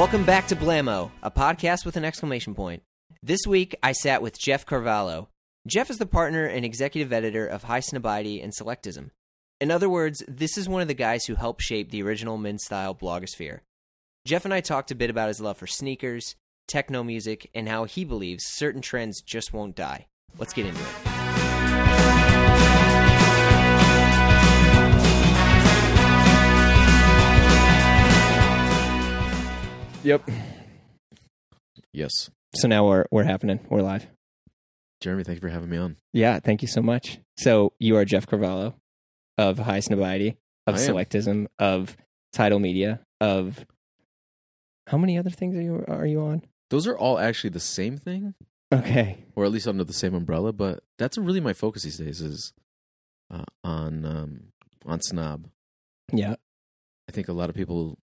Welcome back to Blammo, a podcast with an exclamation point. This week, I sat with Jeff Carvalho. Jeff is the partner and executive editor of High Highsnobiety and Selectism. In other words, this is one of the guys who helped shape the original men's style blogosphere. Jeff and I talked a bit about his love for sneakers, techno music, and how he believes certain trends just won't die. Let's get into it. Yep. Yes. So now we're we're happening. We're live. Jeremy, thank you for having me on. Yeah, thank you so much. So you are Jeff Carvalho of High Snobiety, of I am. Selectism, of Titel Media, of how many other things are you are you on? Those are all actually the same thing, Okay. or at least under the same umbrella, but that's really my focus these days is uh, on um, on snob. Yeah. I think a lot of people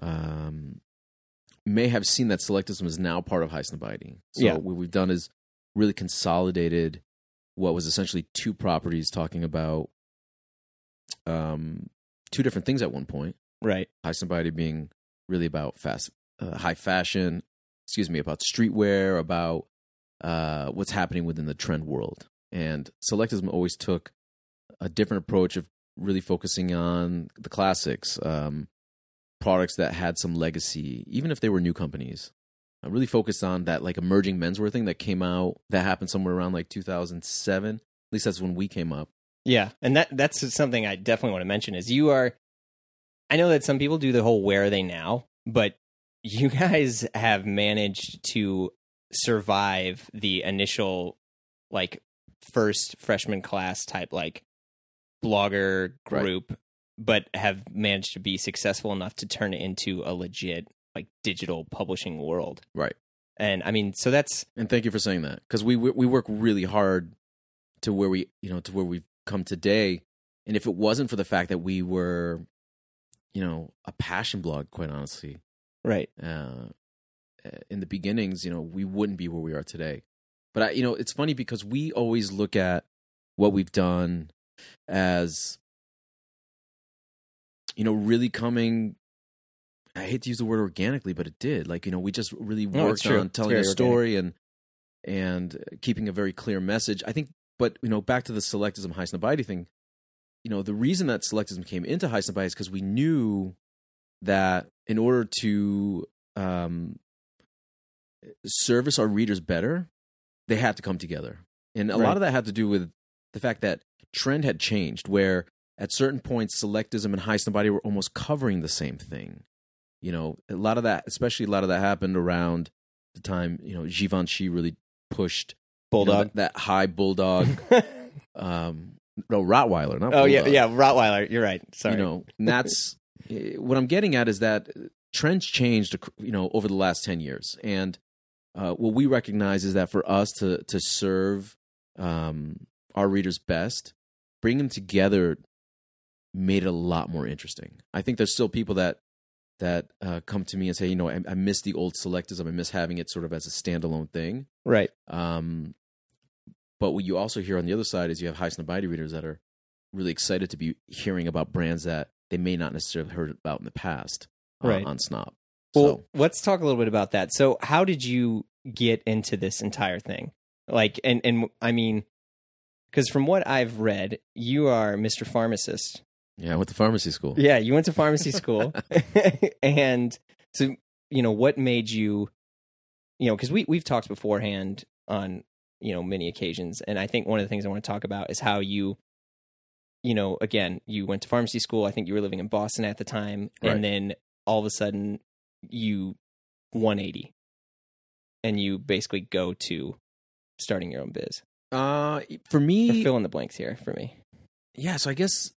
um, may have seen that selectism is now part of high snobiety. So Yeah. what we've done is really consolidated what was essentially two properties talking about um, two different things at one point. Right. high snobiety being really about fast, uh, high fashion. Excuse me, about streetwear, about uh, what's happening within the trend world. And selectism always took a different approach of really focusing on the classics, um, products that had some legacy, even if they were new companies. I really focused on that like emerging menswear thing that came out that happened somewhere around like 2007. At least that's when we came up. Yeah, and that that's something I definitely want to mention is you are I know that some people do the whole where are they now, but you guys have managed to survive the initial like first freshman class type like blogger Right. But have managed to be successful enough to turn it into a legit like digital publishing world. Right. And I mean, so that's And thank you for saying that because we we work really hard to where we you know to where we've come today. And if it wasn't for the fact that we were, you know, a passion blog, quite honestly, right. uh, in the beginnings, you know, we wouldn't be where we are today. But I, you know, it's funny because we always look at what we've done as, you know, really coming. I hate to use the word organically, but it did. Like you know, we just really worked true. on telling a story and and keeping a very clear message. I think, but you know, back to the selectism high snobiety thing. You know, the reason that selectism came into high snobiety is because we knew that in order to um, service our readers better, they had to come together. And a Right. lot of that had to do with the fact that trend had changed, where at certain points, selectism and high snobiety were almost covering the same thing. You know, a lot of that, especially a lot of that happened around the time, you know, Givenchy really pushed you know, Bulldog. that, that high bulldog, um, no, Rottweiler, not oh yeah, bulldog yeah, Rottweiler. You're right. Sorry. you know and that's eh, what i'm getting at is that trends changed you know over the last 10 years and uh, what we recognize is that for us to to serve um, our readers best bring them together made it a lot more interesting i think there's still people that that uh, come to me and say you know I, I miss the old selectism i miss having it sort of as a standalone thing right. um, but what you also hear on the other side is you have high snobiety readers that are really excited to be hearing about brands that they may not necessarily have heard about in the past uh, Right. on Snob. Well, so let's talk a little bit about that. So, how did you get into this entire thing? Like, and and I mean, because from what I've read, you are Mr. Pharmacist. Yeah, I went to pharmacy school. Yeah, you went to pharmacy school, and so you know what made you, you know, because we we've talked beforehand on you know many occasions, and I think one of the things I want to talk about is how you, you know, again, you went to pharmacy school. I think you were living in Boston at the time, Right. and then all of a sudden you 180, and you basically go to starting your own biz. Uh, for Or me, fill in the blanks here for me. yeah. So I guess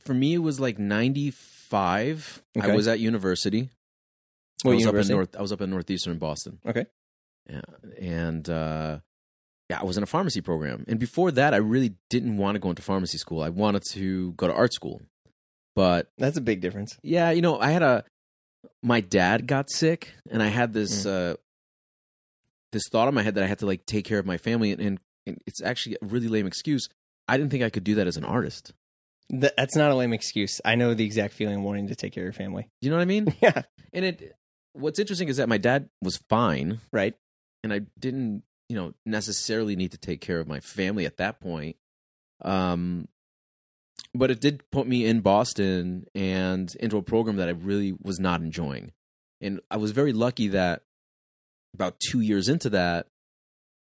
for me it was like ninety five. I was at university. What I was university? up in North. I was up in Northeastern Boston. Okay. Yeah, and uh, yeah, I was in a pharmacy program. And before that, I really didn't want to go into pharmacy school. I wanted to go to art school, but That's a big difference. Yeah, you know, I had a my dad got sick and I had this uh this thought in my head that I had to like take care of my family and, and, and it's actually a really lame excuse. I didn't think I could do that as an artist. Th- that's not a lame excuse. I know the exact feeling of wanting to take care of your family. You know what I mean? Yeah. And it what's interesting is that my dad was fine, Right. and I didn't, you know, necessarily need to take care of my family at that point. Um, but it did put me in Boston and into a program that I really was not enjoying, and I was very lucky that about two years into that,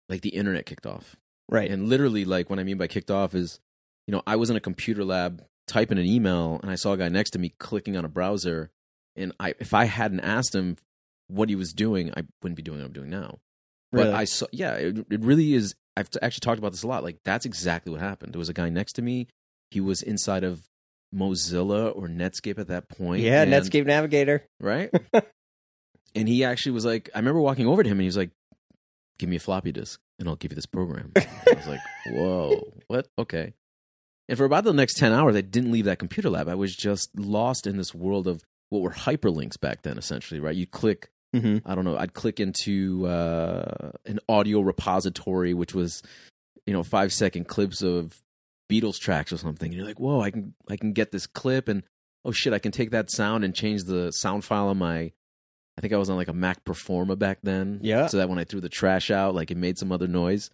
like the internet kicked off. Right. And literally, like, what I mean by kicked off is, you know, I was in a computer lab typing an email, and I saw a guy next to me clicking on a browser, and I, if I hadn't asked him what he was doing, I wouldn't be doing what I'm doing now. Really? But I saw, yeah, it, it really is. I've actually talked about this a lot. Like, that's exactly what happened. There was a guy next to me. He was inside of Mozilla or Netscape at that point. yeah, and- Netscape Navigator. right? and he actually was like, I remember walking over to him and he was like, "Give me a floppy disk and I'll give you this program." I was like, "Whoa, what? Okay." And for about the next ten hours, I didn't leave that computer lab. I was just lost in this world of what were hyperlinks back then, essentially, right? You click, Mhm. I don't know, I'd click into uh, an audio repository, which was, you know, five second clips of Beatles tracks or something. And you're like, "Whoa, I can, I can get this clip and." Oh shit! I can take that sound and change the sound file on my I think I was on like a Mac Performa back then. Yeah. So that when I threw the trash out, like it made some other noise.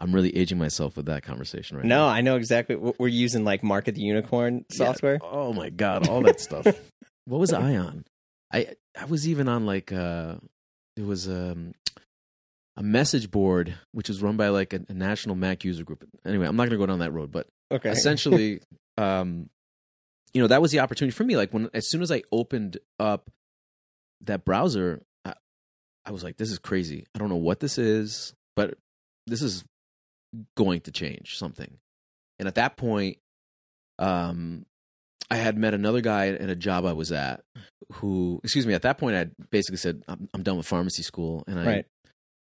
I'm really aging myself with that conversation right now. No, now. I know exactly. We're using like Market the Unicorn Yeah. software. Oh my god, all that stuff. what was I on? I I was even on like uh it was um a message board which was run by like a, a national Mac user group. Anyway, I'm not going to go down that road, but Okay. essentially um you know that was the opportunity for me like when as soon as i opened up that browser I, I was like this is crazy i don't know what this is but this is going to change something and at that point um i had met another guy at a job i was at who excuse me at that point i basically said i'm, I'm done with pharmacy school and i Right.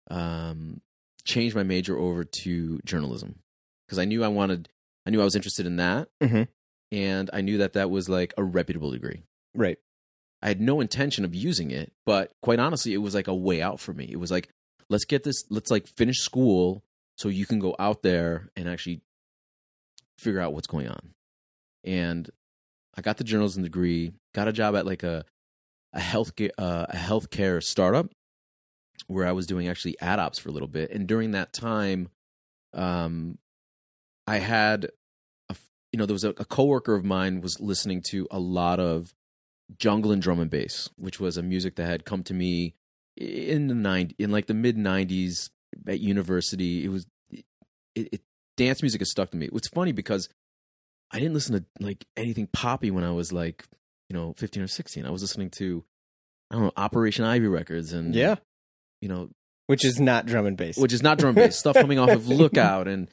um changed my major over to journalism because i knew i wanted i knew i was interested in that Mhm. and i knew that that was like a reputable degree right. I had no intention of using it, but quite honestly, it was like a way out for me. It was like, let's get this, let's like finish school so you can go out there and actually figure out what's going on. And I got the journalism degree, got a job at like a a health uh, a healthcare startup where I was doing actually ad ops for a little bit. And during that time, um, I had a you know there was a, a coworker of mine was listening to a lot of jungle and drum and bass, which was a music that had come to me in the 90 in like the mid 90s at university. It was it, it dance music has stuck to me. It's funny because I didn't listen to like anything poppy when I was like, you know, 15 or 16. I was listening to I don't know, Operation Ivy records and Yeah. you know, Which is not drum and bass. which is not drum and bass stuff coming off of Lookout and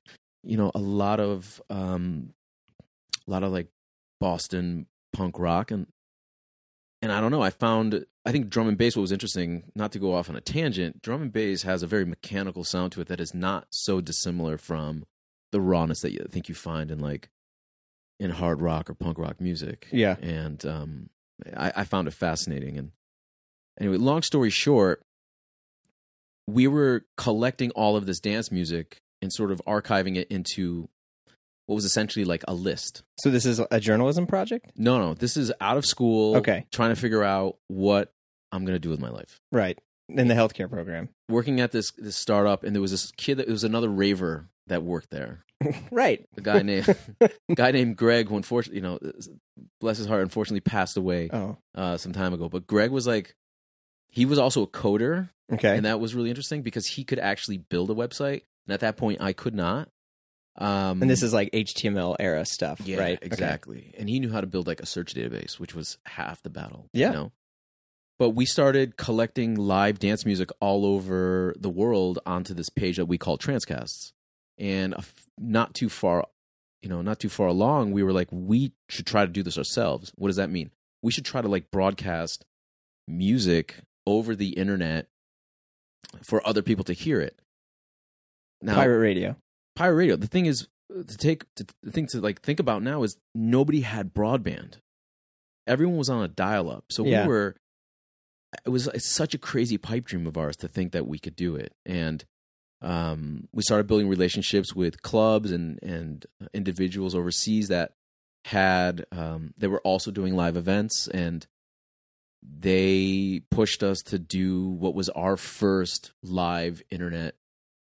you know a lot of um a lot of like Boston punk rock and and I don't know I found I think drum and bass what was interesting not to go off on a tangent drum and bass has a very mechanical sound to it that is not so dissimilar from the rawness that you I think you find in like in hard rock or punk rock music yeah. and um, I, I found it fascinating. And anyway, long story short, we were collecting all of this dance music and sort of archiving it into what was essentially like a list. So this is a journalism project? No, no, this is out of school. Okay. trying to figure out what I'm going to do with my life. Right. In the healthcare program. Working at this this startup, and there was this kid that it was another raver that worked there. right. A guy named guy named Greg, who unfortunately, you know, bless his heart, unfortunately passed away Oh. uh, some time ago. But Greg was like, he was also a coder, Okay. and that was really interesting because he could actually build a website, and at that point, I could not. Um, and this is like HTML era stuff, yeah, right? Okay. exactly. And he knew how to build like a search database, which was half the battle. Yeah. You know? But we started collecting live dance music all over the world onto this page that we call Transcasts. And not too far, you know, not too far along, we were like, we should try to do this ourselves. What does that mean? We should try to like broadcast music over the internet for other people to hear it. Now, Pirate radio. pirate radio. The thing is to take to, the thing to like think about now is nobody had broadband. Everyone was on a dial up. So Yeah. we were it was it's such a crazy pipe dream of ours to think that we could do it. And um, we started building relationships with clubs and and individuals overseas that had um, they were also doing live events and they pushed us to do what was our first live internet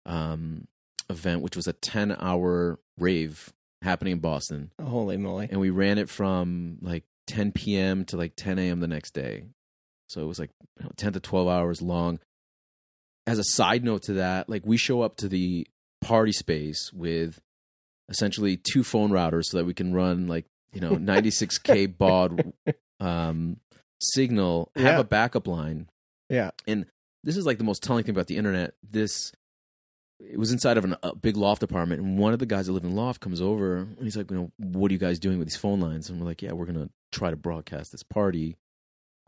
um, event, which was a 10 hour rave happening in Boston. Holy moly. And we ran it from like 10 p.m. to like 10 a.m. the next day. So it was like you know, 10 to 12 hours long. As a side note to that, like we show up to the party space with essentially two phone routers so that we can run like, you know, 96K baud um, signal, have Yeah. a backup line. Yeah. And this is like the most telling thing about the internet. This it was inside of an, a big loft apartment, and one of the guys that live in the loft comes over and he's like, "You know, what are you guys doing with these phone lines?" And we're like, "Yeah, we're gonna try to broadcast this party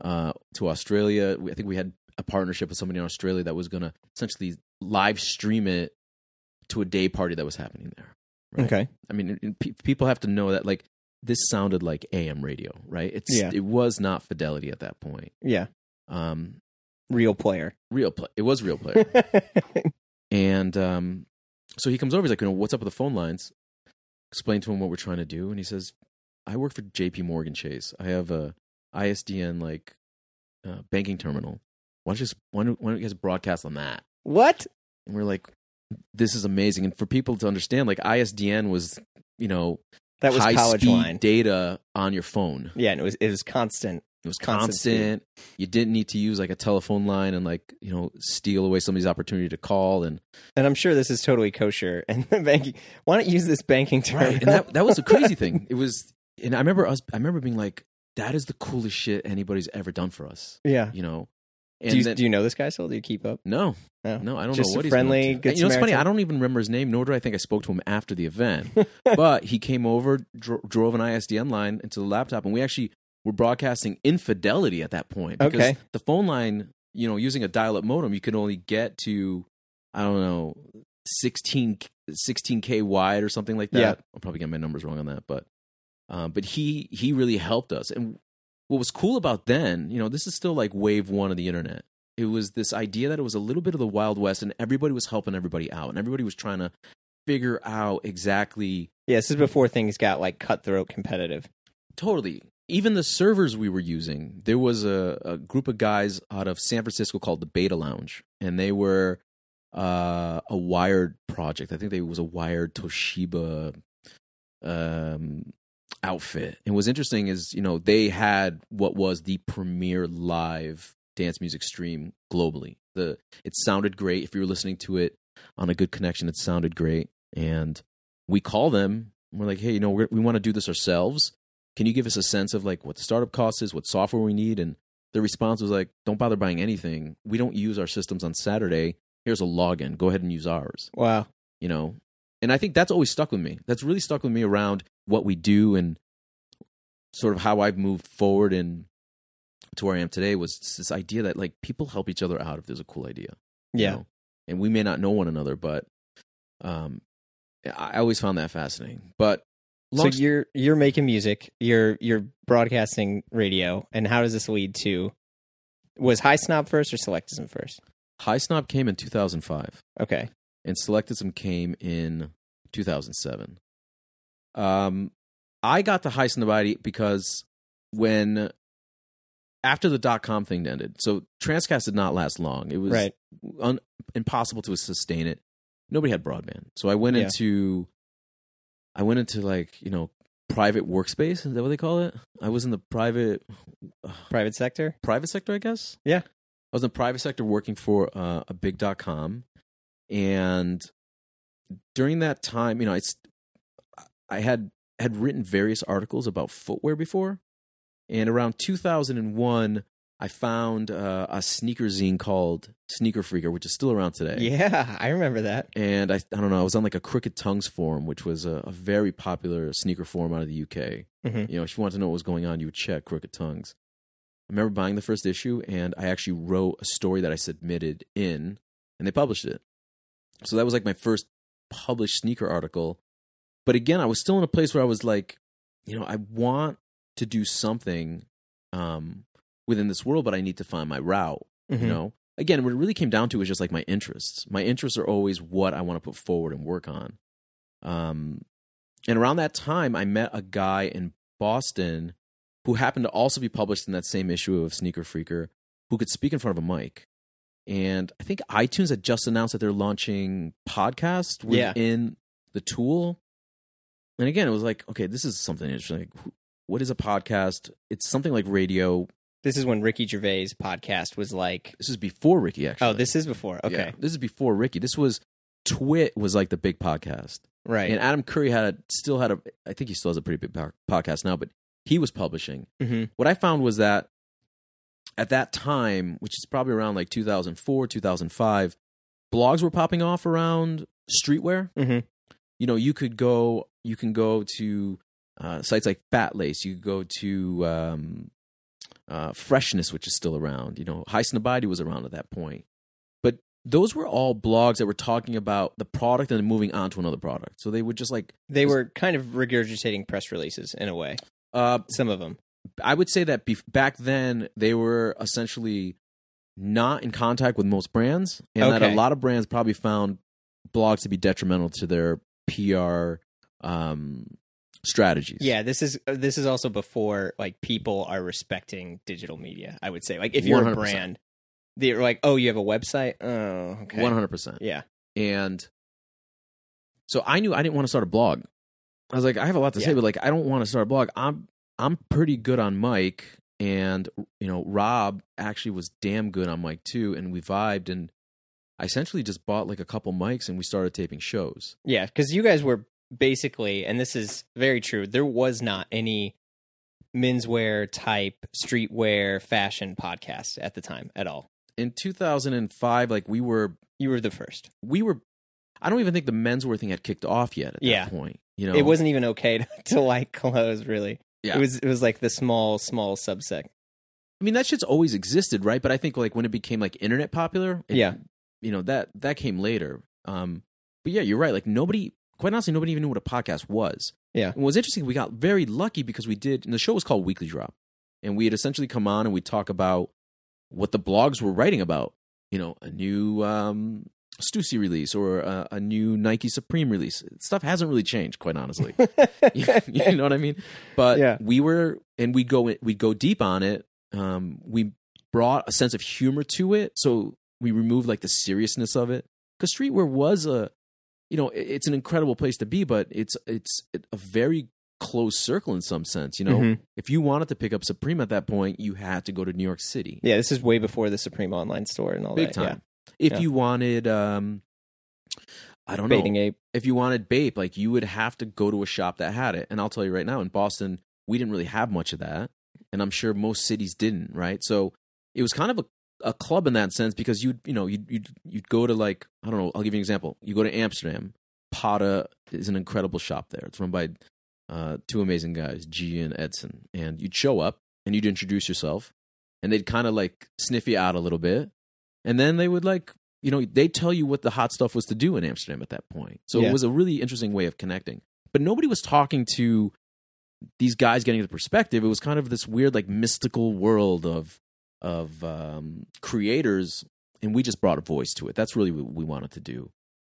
uh, to Australia." We- I think we had a partnership with somebody in Australia that was gonna essentially live stream it to a day party that was happening there. Right. Okay. I mean, pe- people have to know that like this sounded like AM radio, right? It's Yeah. it was not fidelity at that point. Yeah. Um, Real player. real play. It was real player. And um, so he comes over. He's like, you know, what's up with the phone lines? Explain to him what we're trying to do, and he says, I work for J.P. Morgan Chase. I have a ISDN like uh, banking terminal. Why don't you just why don't, why don't you guys broadcast on that? what? And we're like, this is amazing. And for people to understand, like ISDN was, you know, That was high college speed line. data on your phone. Yeah, and it was it was constant. It was Constant constant. You didn't need to use like a telephone line and like you know steal away somebody's opportunity to call and And I'm sure this is totally kosher. And the banking. Why don't you use this banking term? Right, and that that was a crazy thing. It was, and I remember us. I remember being like, "That is the coolest shit anybody's ever done for us." yeah. You know, and Do you, then, do you know this guy still? Do you keep up? no, No. no, I don't Just know a what he's friendly, been up You know, it's funny. I don't even remember his name, nor do I think I spoke to him after the event. but he came over, dro- drove an ISDN line into the laptop, and we actually were broadcasting infidelity at that point. Because Okay. the phone line, you know, using a dial-up modem, you could only get to, I don't know, 16 16k wide or something like that. Yeah. I'm probably getting my numbers wrong on that, but um, but he he really helped us. And what was cool about then, you know, this is still like wave one of the internet. It was this idea that it was a little bit of the wild west, and everybody was helping everybody out, and everybody was trying to figure out exactly Yeah, this is before things got like cutthroat competitive. Totally. Even the servers we were using, there was a, a group of guys out of San Francisco called the Beta Lounge, and they were uh, a Wired project. I think they was a Wired Toshiba um, outfit. And what's interesting is, you know, they had what was the premier live dance music stream globally. The it sounded great. If you were listening to it on a good connection, it sounded great. And we call them. and We're like, hey, you know, we're, we want to do this ourselves can you give us a sense of like what the startup cost is, what software we need? And the response was like, don't bother buying anything. We don't use our systems on Saturday. Here's a login. Go ahead and use ours. Wow. You know, and I think that's always stuck with me. That's really stuck with me around what we do and sort of how I've moved forward and to where I am today was this idea that like people help each other out if there's a cool idea. you Yeah. know? and we may not know one another, but um, I always found that fascinating. But so you're you're making music, you're you're broadcasting radio, and how does this lead to? Was High Snob first or Selectism first? High Snob came in 2005. Okay. and Selectism came in 2007. Um, I got to High Snobiety because when after the dot com thing ended, so Transcast did not last long. It was Right. un, impossible to sustain it. Nobody had broadband, so I went Yeah. into I went into like you know private workspace. Is that what they call it? I was in the private Private sector. private sector, I guess. Yeah. I was in the private sector working for uh, a big dot com, and during that time, you know, it's I had had written various articles about footwear before, and around 2001, I found uh, a sneaker zine called Sneaker Freaker, which is still around today. Yeah, I remember that. And I, I don't know, I was on like a Crooked Tongues forum, which was a, a very popular sneaker forum out of the UK. Mhm. You know, if you wanted to know what was going on, you would check Crooked Tongues. I remember buying the first issue, and I actually wrote a story that I submitted in, and they published it. So that was like my first published sneaker article. But again, I was still in a place where I was like, you know, I want to do something um, within this world, but I need to find my route. Mhm. You know, again, what it really came down to was just like my interests. My interests are always what I want to put forward and work on. Um, and around that time, I met a guy in Boston who happened to also be published in that same issue of Sneaker Freaker, who could speak in front of a mic. And I think iTunes had just announced that they're launching podcast Yeah. within the tool. And again, it was like, okay, this is something interesting. Like, what is a podcast? It's something like radio. This is when Ricky Gervais' podcast was like. This is before Ricky, actually. Oh, this is before. Okay, Yeah, this is before Ricky. This was Twit was like the big podcast. right. And Adam Curry had a, still had a, I think he still has a pretty big po- podcast now, but he was publishing. hmm What I found was that at that time, which is probably around like 2004, 2005, blogs were popping off around streetwear. hmm You know, you could go, you can go to uh, sites like Fat Lace. You could go to um, uh, Freshness, which is still around. You know, High Snobiety was around at that point. But those were all blogs that were talking about the product and then moving on to another product. So they would just like, They were kind of regurgitating press releases in a way. uh, Some of them. I would say that bef- back then they were essentially not in contact with most brands, and that a lot of brands probably found blogs to be detrimental to their PR um, strategies. Yeah, this is uh, this is also before like people are respecting digital media. I would say like if you're a 100%. brand, they're like, oh, you have a website. Oh, okay. one hundred percent. Yeah. And so I knew I didn't want to start a blog. I was like, I have a lot to say, but like, I don't want to start a blog. I'm I'm pretty good on mic, and you know, Rob actually was damn good on mic too, and we vibed. And I essentially just bought like a couple mics, and we started taping shows. Yeah, because you guys were basically, and this is very true. There was not any menswear type streetwear fashion podcast at the time at all. In 2005, like we were You were the first. we were. I don't even think the menswear thing had kicked off yet at Yeah. that point. You know, It wasn't even okay to, to like clothes. Really, Yeah. it was. It was like the small, small subsect. I mean, that shit's always existed, right? But I think like when it became like internet popular, it- Yeah. you know that that came later. Um, but yeah, you're right. Like nobody, quite honestly, nobody even knew what a podcast was. Yeah. And what was interesting, we got very lucky because we did. And the show was called Weekly Drop, and we had essentially come on and we talk about what the blogs were writing about. You know, a new um, Stussy release or a, a new Nike Supreme release. Stuff hasn't really changed, quite honestly. you, you know what I mean? But Yeah. we were, and we'd go we'd go deep on it. Um, we brought a sense of humor to it, so we removed like the seriousness of it. Because streetwear was a, you know, it's an incredible place to be, but it's it's a very close circle in some sense. You know, Mhm. if you wanted to pick up Supreme at that point, you had to go to New York City, Yeah, this is way before the Supreme online store and all big that. time. If Yeah. you wanted, um, I don't Yeah. know, Bathing ape. if you wanted Bape, like you would have to go to a shop that had it. And I'll tell you right now, in Boston, we didn't really have much of that, and I'm sure most cities didn't. Right, so it was kind of a, a club in that sense because you'd you know you'd, you'd you'd go to like I don't know. I'll give you an example. You go to Amsterdam. Patta is an incredible shop there. It's run by uh, two amazing guys, Gee and Edson. And you'd show up and you'd introduce yourself, and they'd kind of like sniff you out a little bit, and then they would like you know they tell you what the hot stuff was to do in Amsterdam at that point. So Yeah. it was a really interesting way of connecting. But nobody was talking to these guys getting the perspective. It was kind of this weird like mystical world of of um, creators, and we just brought a voice to it. That's really what we wanted to do.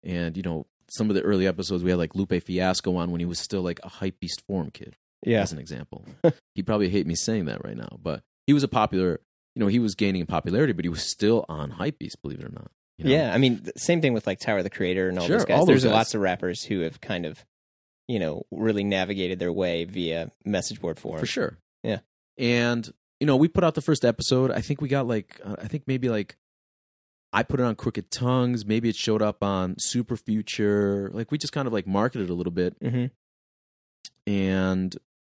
And you know, some of the early episodes we had like Lupe Fiasco on when he was still like a hype beast forum kid Yeah. as an example. He'd probably hate me saying that right now, but he was a popular, you know, he was gaining in popularity, but he was still on Hypebeast, believe it or not. you know? Yeah, I mean, same thing with like Tyler the Creator and all Sure, those guys. all those There's guys. lots of rappers who have kind of, you know, really navigated their way via message board forums. for sure. Yeah. And you know, we put out the first episode. I think we got like, uh, I think maybe like, I put it on Crooked Tongues. Maybe it showed up on Super Future. Like we just kind of like marketed a little bit, hmm and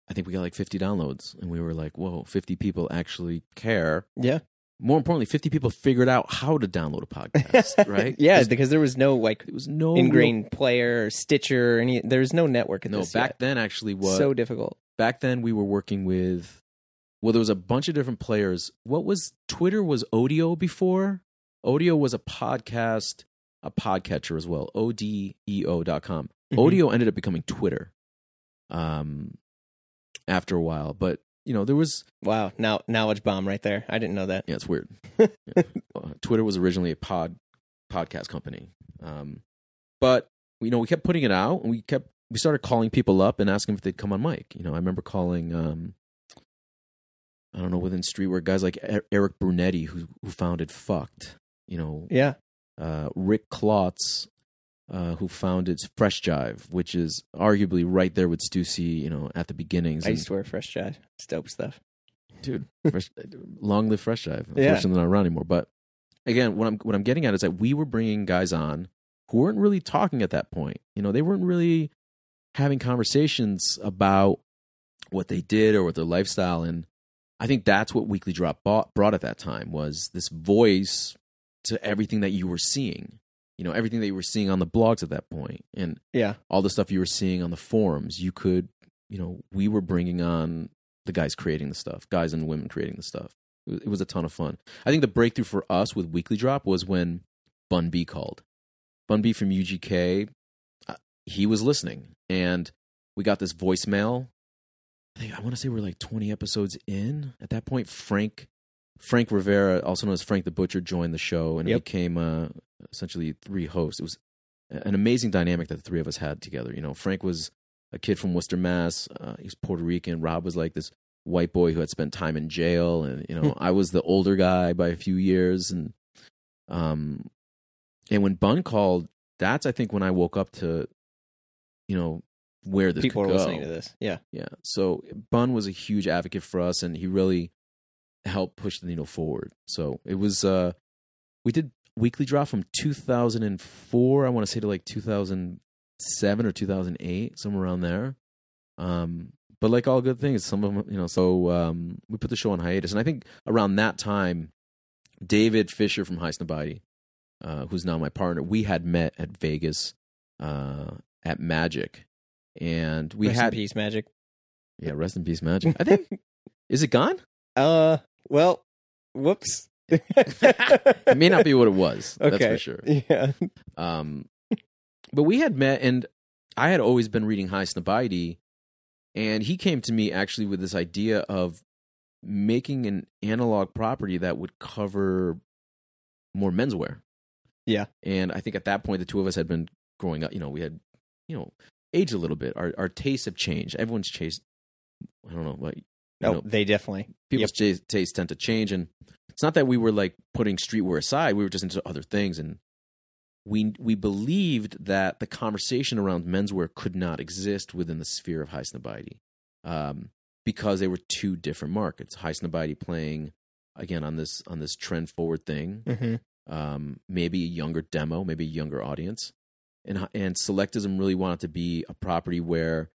I think we got like 50 downloads, and we were like, whoa, 50 people actually care. Yeah. More importantly, 50 people figured out how to download a podcast, right? yeah, because there was no like There was no ingrained player or Stitcher or any. There was no network in No, back yet. then actually was So difficult. back then we were working with well there was a bunch of different players. What was Twitter was Odeo before? Odeo was a podcast, a podcatcher as well. O D E O dot com. Mhm. Odeo ended up becoming Twitter. Um after a while, but you know, there was Wow, now knowledge bomb right there. I didn't know that. yeah, it's weird. Yeah. Uh, Twitter was originally a pod podcast company, um, but you know we kept putting it out, and we kept we started calling people up and asking if they'd come on mic. You know, I remember calling um, I don't know within streetwear guys like Eric Brunetti who who founded FUCT. You know, Yeah. uh, Rick Klotz, uh, who founded Fresh Jive, which is arguably right there with Stussy, you know, at the beginnings. I And- used to wear Fresh Jive. It's dope stuff. dude, fresh, long live Fresh Jive. Yeah. Unfortunately, not around anymore. But again, what I'm what I'm getting at is that we were bringing guys on who weren't really talking at that point. You know, they weren't really having conversations about what they did or what their lifestyle. And I think that's what Weekly Drop bought, brought at that time was this voice to everything that you were seeing. You know, everything that you were seeing on the blogs at that point, and Yeah. all the stuff you were seeing on the forums. You could, you know, we were bringing on the guys creating the stuff, guys and women creating the stuff. It was, it was a ton of fun. I think the breakthrough for us with Weekly Drop was when Bun B called. Bun B from UGK, uh, he was listening, and we got this voicemail. I think I want to say we're like 20 episodes in at that point. Frank Frank Rivera, also known as Frank the Butcher, joined the show, and Yep. it became uh, essentially three hosts. It was an amazing dynamic that the three of us had together. You know, Frank was a kid from Worcester, Mass. Uh, he's Puerto Rican. Rob was like this white boy who had spent time in jail, and you know, I was the older guy by a few years. And um, and when Bun called, that's I think when I woke up to, you know, where this People are go. listening to this. Yeah. Yeah. So Bun was a huge advocate for us, and he really helped push the needle forward. So it was. uh We did Weekly Drop from 2004, I want to say to like 2007 or 2008, somewhere around there. Um, but like all good things, some of them, you know. So um, we put the show on hiatus, and I think around that time, David Fischer from High Snobiety, uh, who's now my partner, we had met at Vegas uh, at Magic, and we Rest had peace, Magic. yeah, rest in peace, Magic. I think is it gone? Uh, well, whoops. It may not be what it was. That's Okay. for sure. Yeah. Um, but we had met, and I had always been reading High Snobiety, and he came to me actually with this idea of making an analog property that would cover more menswear. Yeah. and I think at that point the two of us had been growing up. You know, we had you know aged a little bit. Our our tastes have changed. Everyone's chased. I don't know what. No, know, they definitely. people's taste tastes tend to change and it's not that we were like putting streetwear aside we were just into other things and we we believed that the conversation around menswear could not exist within the sphere of high snobiety um, because they were two different markets high snobiety playing again on this on this trend forward thing hmm um, maybe a younger demo, maybe a younger audience. And and Selectism really wanted to be a property where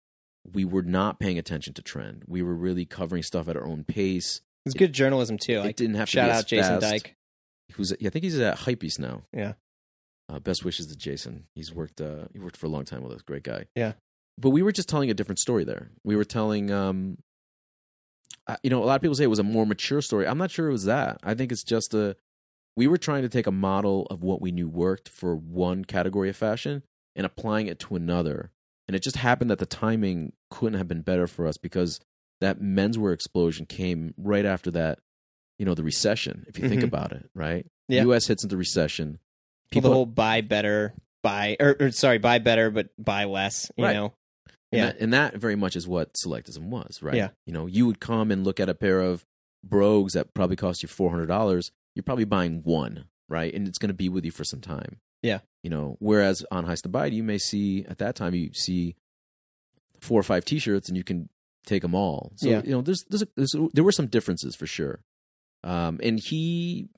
we were not paying attention to trend. We were really covering stuff at our own pace. It's good journalism too. it Like didn't have to shout out Jason fast. Dyke. Who's yeah, I think he's at Hypebeast now. Yeah. Uh, best wishes to Jason. He's worked uh, he worked for a long time with us. Great guy. Yeah. But we were just telling a different story there. We were telling um uh, you know, a lot of people say it was a more mature story. I'm not sure it was that. I think it's just a we were trying to take a model of what we knew worked for one category of fashion and applying it to another. And it just happened that the timing couldn't have been better for us because that menswear explosion came right after that, you know, the recession, if you think Mhm. about it, right? Yeah. US hits into recession. People, the whole buy better, buy or, or sorry, buy better but buy less. You Right. know. And Yeah. that, and that very much is what selectism was, right? Yeah. You know, you would come and look at a pair of brogues that probably cost you four hundred dollars. You're probably buying one, right? And it's going to be with you for some time. Yeah. You know, whereas on High Snobiety, you may see at that time you see four or five T-shirts and you can take them all. So Yeah. you know, there's, there's, there's there were some differences for sure. Um, and he,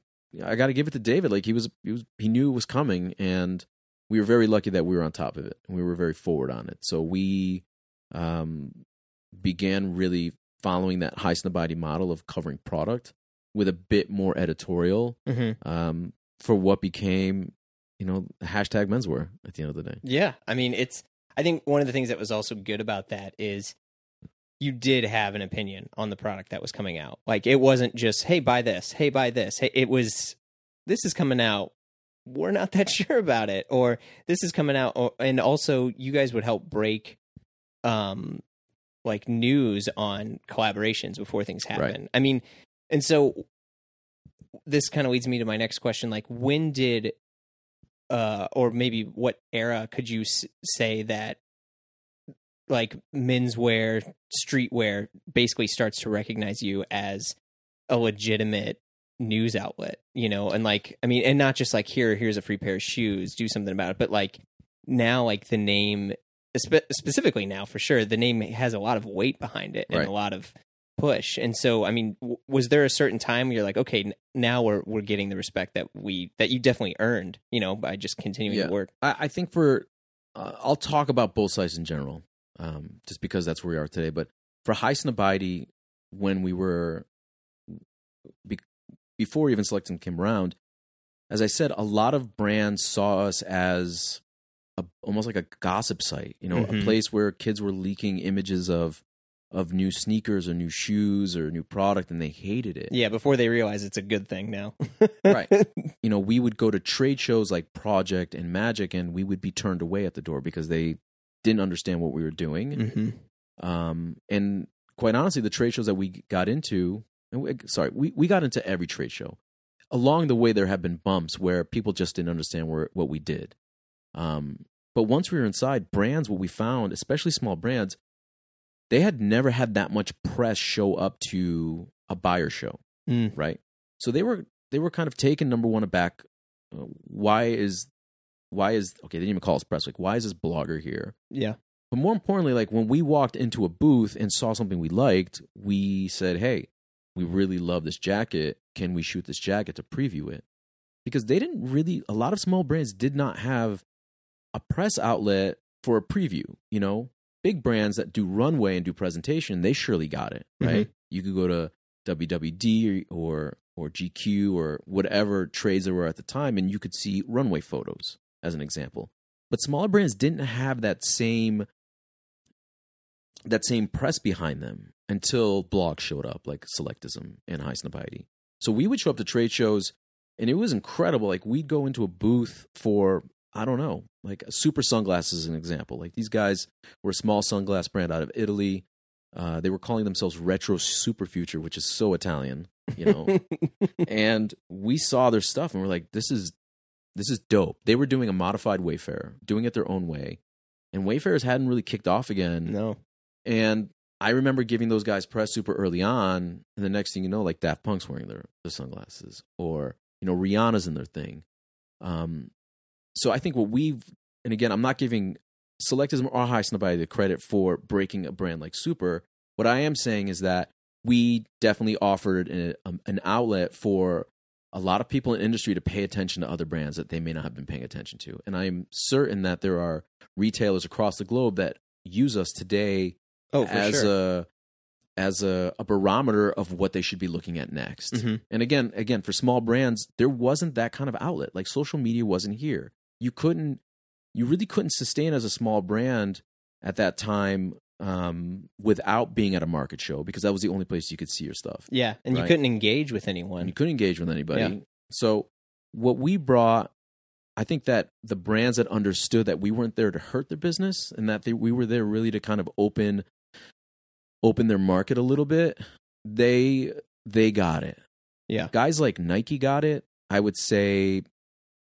I got to give it to David. Like he was, he was, he knew it was coming, and we were very lucky that we were on top of it and we were very forward on it. So we um, began really following that high snobiety model of covering product with a bit more editorial hmm um, for what became, you know, hashtag menswear at the end of the day. Yeah, I mean, it's. I think one of the things that was also good about that is you did have an opinion on the product that was coming out. Like it wasn't just, "Hey, buy this. Hey, buy this." Hey, it was, "This is coming out. We're not that sure about it," or "This is coming out." Or, and also, you guys would help break, um, like news on collaborations before things happen. I mean, and so this kind of leads me to my next question: like, when did uh, or maybe what era could you s- say that like menswear, streetwear basically starts to recognize you as a legitimate news outlet, you know, and like I mean, and not just like here, here's a free pair of shoes, do something about it, but like now, like the name spe- specifically now for sure, the name has a lot of weight behind it and Right. a lot of push. And so, I mean, w- was there a certain time where you're like, okay, n- now we're we're getting the respect that we that you definitely earned, you know, by just continuing Yeah. to work. I, I think for uh, I'll talk about both sides in general, um, just because that's where we are today. But for Highsnobiety, when we were be, before even selectism came around, as I said, a lot of brands saw us as a, almost like a gossip site. You know, Mhm. a place where kids were leaking images of of new sneakers or new shoes or new product, and they hated it. Yeah, before they realize it's a good thing now. Right. you know, we would go to trade shows like Project and Magic, and we would be turned away at the door because they didn't understand what we were doing. hmm Um, and quite honestly, the trade shows that we got into, we, sorry, we, we got into every trade show. Along the way, there have been bumps where people just didn't understand where, what we did. Um, but once we were inside, brands, what we found, especially small brands, they had never had that much press show up to a buyer show Mm. right? So they were they were kind of taken number one aback. Uh, why is why is okay? They didn't even call us press. Like why is this blogger here? Yeah. But more importantly, like when we walked into a booth and saw something we liked, we said, "Hey, we really love this jacket. Can we shoot this jacket to preview it?" Because they didn't really. A lot of small brands did not have a press outlet for a preview. You know, big brands that do runway and do presentation, they surely got it mm-hmm. right. You could go to WWD or or GQ or whatever trades there were at the time, and you could see runway photos as an example. But smaller brands didn't have that same that same press behind them until blogs showed up, like Selectism and High Snobiety. So we would show up to trade shows, and it was incredible. Like we'd go into a booth for I don't know, like Super Sunglasses is an example. Like these guys were a small sunglass brand out of Italy. Uh, they were calling themselves Retro Super Future, which is so Italian, you know. and we saw their stuff, and we're like, "This is this is dope." They were doing a modified Wayfarer, doing it their own way, and Wayfarers hadn't really kicked off again. no. And I remember giving those guys press super early on, and the next thing you know, like Daft Punk's wearing their, their sunglasses, or you know Rihanna's in their thing. Um, so I think what we've, and again, I'm not giving Selectism or High Snobiety the credit for breaking a brand like Super. What I am saying is that we definitely offered an, um, an outlet for a lot of people in industry to pay attention to other brands that they may not have been paying attention to. And I'm certain that there are retailers across the globe that use us today Oh, as sure. a as a, a barometer of what they should be looking at next. Mhm. And again, again, for small brands, there wasn't that kind of outlet. Like social media wasn't here. You couldn't you really couldn't sustain as a small brand at that time um, without being at a market show because that was the only place you could see your stuff. Yeah, and you couldn't engage with anyone. you couldn't engage with anybody. Yeah. So what we brought I think that the brands that understood that we weren't there to hurt their business and that they, we were there really to kind of open open their market a little bit, they they got it. Yeah. Guys like Nike got it, I would say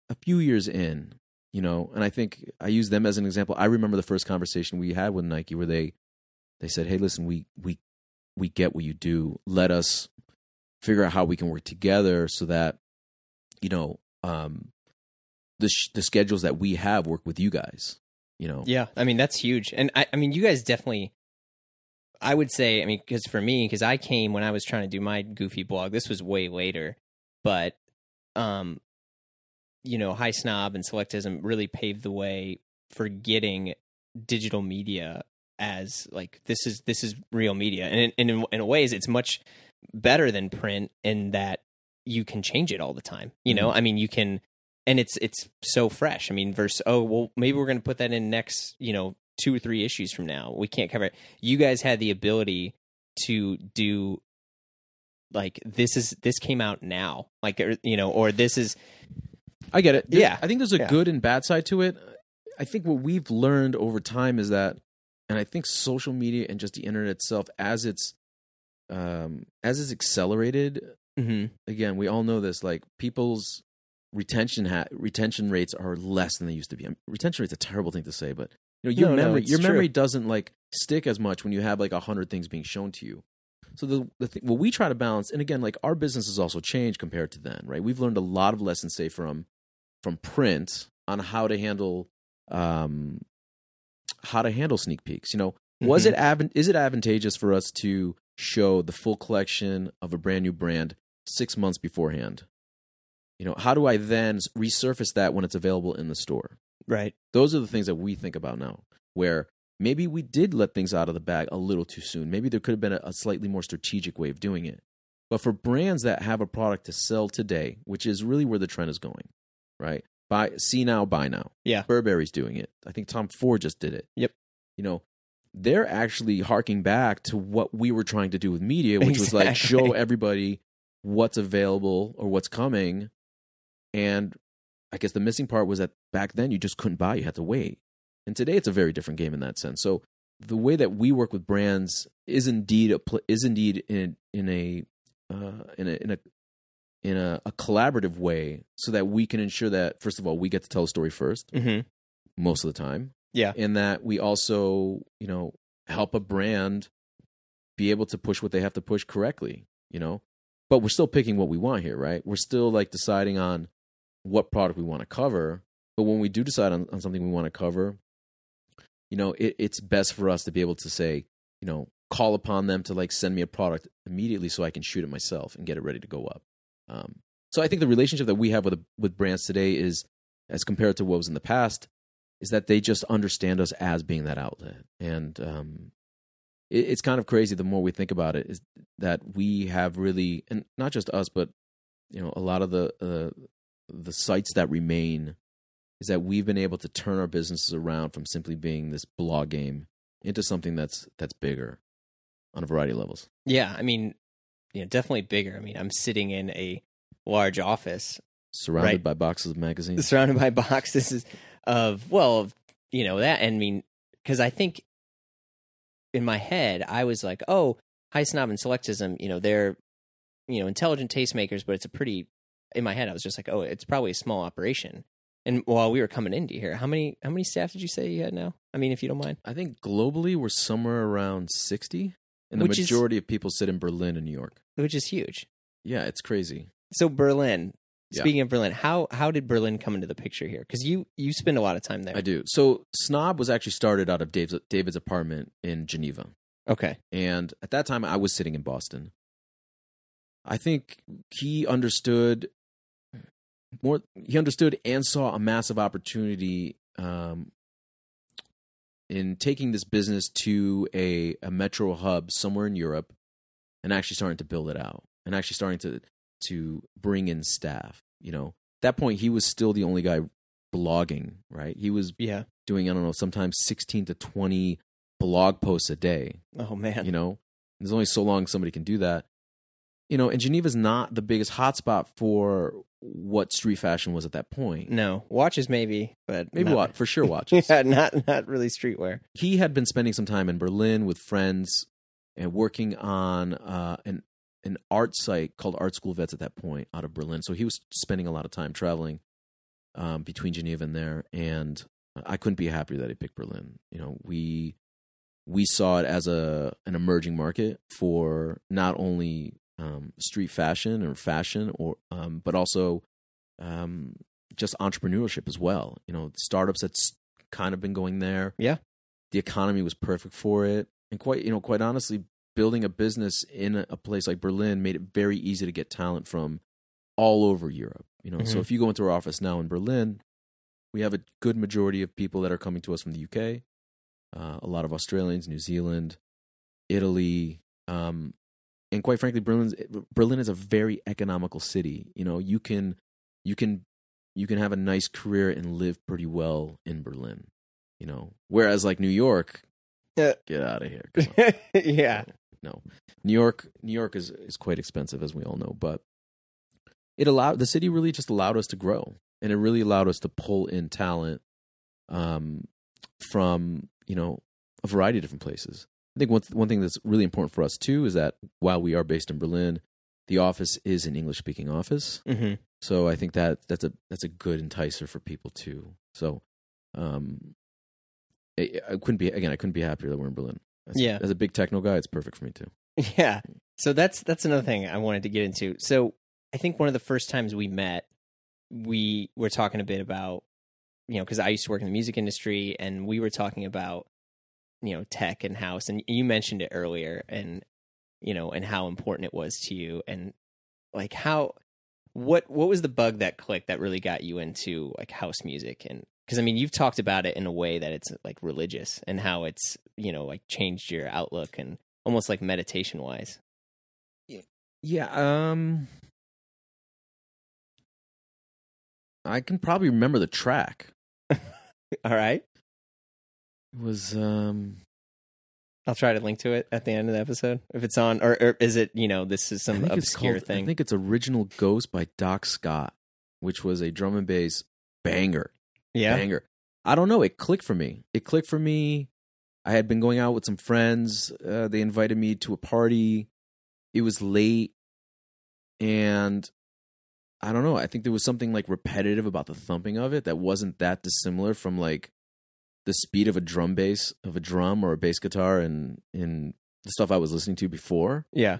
a few years in, you know, and I think I use them as an example. I remember the first conversation we had with Nike where they they said, "Hey, listen, we we we get what you do. Let us figure out how we can work together so that you know um the sh- the schedules that we have work with you guys you know Yeah, I mean that's huge, and I, I mean you guys definitely. I would say, I mean, because for me, because I came when I was trying to do my goofy blog. This was way later, but, um, you know, high snob and selectism really paved the way for getting digital media as like this is this is real media, and in, in, in ways it's much better than print in that you can change it all the time. You know, mm-hmm. I mean, you can and it's it's so fresh. I mean, versus oh well, maybe we're going to put that in next, you know, two or three issues from now. We can't cover it. You guys had the ability to do like this is this came out now, like er, you know, or this is i get it There- Yeah. i think there's a Yeah. good and bad side to it i think what we've learned over time is that and i think social media and just the internet itself as it's um as it's accelerated mhm, again, we all know this. Like people's retention ha- retention rates are less than they used to be. I mean, retention rate's a terrible thing to say, but you know your No, no, memory it's your true. memory doesn't like stick as much when you have like a hundred things being shown to you. So the the thing, what we try to balance, and again, like our business has also changed compared to then, right? We've learned a lot of lessons, say from from print on how to handle um how to handle sneak peeks. You know, was Mhm. it advan- is it advantageous for us to show the full collection of a brand new brand six months beforehand? You know, how do I then resurface that when it's available in the store? Right. Those are the things that we think about now, where maybe we did let things out of the bag a little too soon. Maybe there could have been a, a slightly more strategic way of doing it. But for brands that have a product to sell today, which is really where the trend is going, right? Buy, see now, buy now. Yeah. Burberry's doing it. I think Tom Ford just did it. Yep. You know, they're actually harking back to what we were trying to do with media, which was like show everybody what's available or what's coming. And I guess the missing part was that back then you just couldn't buy, you had to wait. And today it's a very different game in that sense. So the way that we work with brands is indeed a is indeed in in a uh, in a in a in a, a collaborative way, so that we can ensure that first of all we get to tell a story first Mm-hmm. most of the time, Yeah. and that we also you know help a brand be able to push what they have to push correctly, you know. But we're still picking what we want here, right? We're still like deciding on what product we want to cover. But when we do decide on, on something we want to cover, you know, it, it's best for us to be able to say, you know, call upon them to like send me a product immediately so I can shoot it myself and get it ready to go up. Um, so I think the relationship that we have with with brands today is, as compared to what was in the past, is that they just understand us as being that outlet, and um, it, it's kind of crazy. The more we think about it, is that we have really, and not just us, but you know, a lot of the uh, the sites that remain is that we've been able to turn our businesses around from simply being this blog game into something that's that's bigger on a variety of levels. Yeah. I mean, you know, definitely bigger. I mean, I'm sitting in a large office Surrounded Right. by boxes of magazines. surrounded by boxes of well, of, you know that. And I mean, because I think in my head I was like, oh, high snob and selectism. You know, they're you know intelligent tastemakers, but it's a pretty. In my head, I was just like, oh, it's probably a small operation. And while we were coming into here, how many how many staff did you say you had now? I mean, if you don't mind. I think globally we're somewhere around sixty, and the Which is- majority of people sit in Berlin and New York. which is huge. Yeah, it's crazy. So Berlin. Yeah. Speaking of Berlin, how how did Berlin come into the picture here? Because you you spend a lot of time there. I do. So Snob was actually started out of Dave's, David's apartment in Geneva. Okay. And at that time, I was sitting in Boston. I think he understood more. He understood and saw a massive opportunity um, in taking this business to a, a metro hub somewhere in Europe, and actually starting to build it out, and actually starting to to bring in staff. You know, at that point, he was still the only guy blogging. Right? He was Yeah. doing I don't know sometimes sixteen to twenty blog posts a day Oh man. you know there's only so long somebody can do that you know and geneva's not the biggest hotspot for what street fashion was at that point. No. Watches, maybe, but maybe not, what for sure watches. Yeah, not not really streetwear. he had been spending some time in berlin with friends and working on uh, an an art site called art school vets at that point out of berlin. So he was spending a lot of time traveling um, between geneva and there. And i couldn't be happier that he picked berlin. You know we we saw it as a an emerging market for not only um, street fashion or fashion or um, but also um, just entrepreneurship as well you know startups that's kind of been going there Yeah. the economy was perfect for it and quite you know quite honestly building a business in a, place like berlin made it very easy to get talent from all over europe you know so Mhm. if you go into our office now in berlin we have a good majority of people that are coming to us from the uk uh, a lot of australians new zealand italy um, and quite frankly berlin's berlin is a very economical city. You know you can you can you can have a nice career and live pretty well in berlin you know. Whereas like new york get out of here yeah. no new york new york is is quite expensive as we all know but it allowed the city really just allowed us to grow and it really allowed us to pull in talent um from you know a variety of different places i think one one thing that's really important for us too is that while we are based in berlin the office is an english speaking office hmm so I think that that's a that's a good enticer for people too. So um I, I couldn't be again I couldn't be happier that we're in Berlin. As, Yeah. As a big techno guy, it's perfect for me too. Yeah. So that's that's another thing I wanted to get into. So I think one of the first times we met, we were talking a bit about, you know, because I used to work in the music industry, and we were talking about, you know, tech and house, and you mentioned it earlier, and you know, and how important it was to you, and like how, what what was the bug that clicked that really got you into like house music, and because I mean, you've talked about it in a way that it's like religious, and how it's you know like changed your outlook and almost like meditation wise. Yeah, um I can probably remember the track. All right. Was um I'll try to link to it at the end of the episode if it's on, or, or is it you know this is some obscure called- thing? I think it's Original Ghost by Doc Scott, which was a drum and bass banger. yeah, Banger. I don't know, it clicked for me. It clicked for me. I had been going out with some friends. Uh, they invited me to a party. It was late and I don't know. I think there was something like repetitive about the thumping of it that wasn't that dissimilar from like the speed of a drum bass of a drum or a bass guitar and in the stuff I was listening to before. yeah,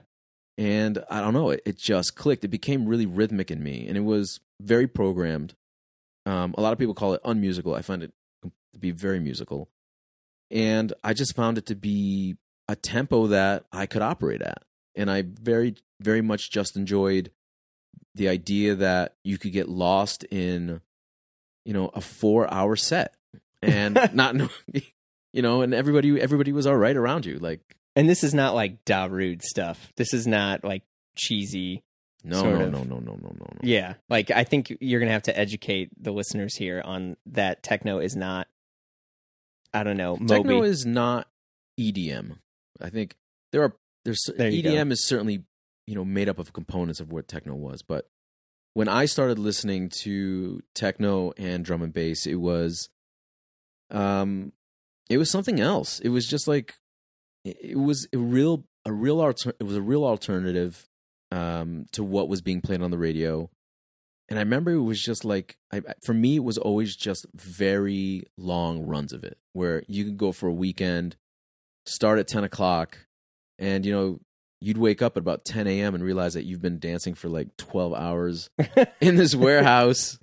And I don't know, it, it just clicked. It became really rhythmic in me, and it was very programmed. Um, a lot of people call it unmusical. I find it to be very musical, and I just found it to be a tempo that I could operate at, and I very, very much just enjoyed the idea that you could get lost in, you know, a four-hour set and not you know, and everybody, everybody was all right around you, like. and this is not like Darude stuff. This is not like cheesy. No, no, no, no, no, no, no, no. Yeah, like I think you're gonna have to educate the listeners here on that. Techno is not. I don't know. Moby. Techno is not EDM. I think there are there's There you go. EDM is certainly you know made up of components of what techno was, but when I started listening to techno and drum and bass, it was um it was something else. It was just like it was a real a real alter- it was a real alternative um to what was being played on the radio. And I remember it was just like I, for me, it was always just very long runs of it, where you could go for a weekend, start at ten o'clock, and you know you'd wake up at about ten a.m. and realize that you've been dancing for like twelve hours in this warehouse.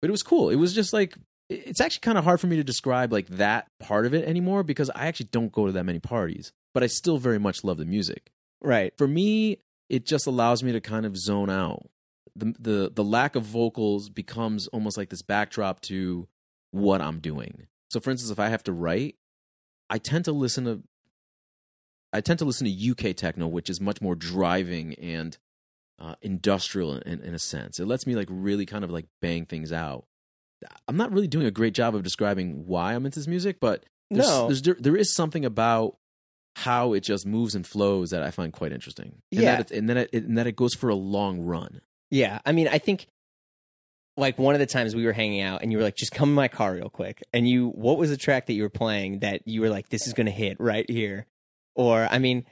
But it was cool. It was just like it's actually kind of hard for me to describe like that part of it anymore because I actually don't go to that many parties, but I still very much love the music. Right. for me it just allows me to kind of zone out. The the the lack of vocals becomes almost like this backdrop to what i'm doing. So for instance if i have to write i tend to listen to i tend to listen to uk techno which is much more driving and uh, industrial in, in a sense. It lets me like really kind of like bang things out i'm not really doing a great job of describing why i'm into this music but there's, No. there's there is something about how it just moves and flows that I find quite interesting. And Yeah. that it, and then it, and that it goes for a long run. Yeah, I mean, I think like one of the times we were hanging out and you were like, "Just come in my car real quick." And you, what was the track that you were playing that you were like, "This is going to hit right here"? Or I mean,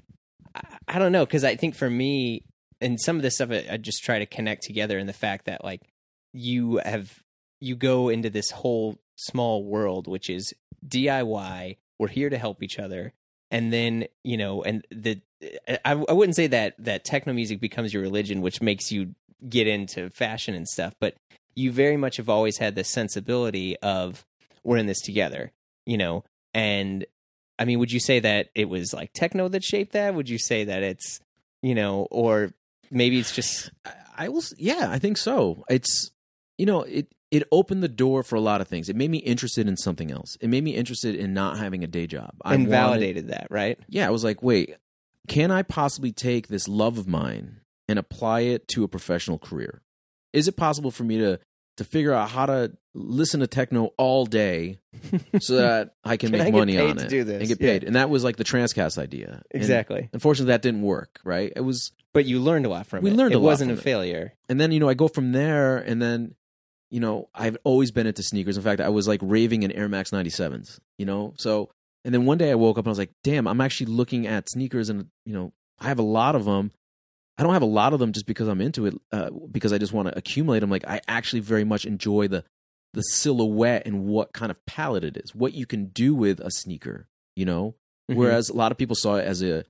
I, I don't know because I think for me and some of this stuff, I, I just try to connect together in the fact that like you have you go into this whole small world, which is DIY. We're here to help each other, and then you know, and the I, I wouldn't say that that techno music becomes your religion, which makes you get into fashion and stuff, but you very much have always had this sensibility of we're in this together, you know. And I mean, would you say that it was like techno that shaped that? Would you say that it's you know, or maybe it's just I, I will. Yeah, I think so. It's you know it it opened the door for a lot of things. It made me interested in something else. It made me interested in not having a day job. I wanted- that, right? yeah, I was like, wait, can I possibly take this love of mine and apply it to a professional career? Is it possible for me to to figure out how to listen to techno all day so that I can, Can make I money on it do this? and get Yeah. paid? And that was like the Transcast idea. And Exactly. unfortunately, that didn't work. Right? It was, But you learned a lot from We it. learned it a lot wasn't from a it. failure. and then you know I go from there, and then you know I've always been into sneakers. In fact, I was like raving in Air Max 97s. You know, so and then one day I woke up and I was like, damn, I'm actually looking at sneakers, and you know I have a lot of them. I don't have a lot of them just because I'm into it, uh, because I just want to accumulate them. Like I actually very much enjoy the the silhouette and what kind of palette it is, what you can do with a sneaker. You know, Mhm. whereas a lot of people saw it as a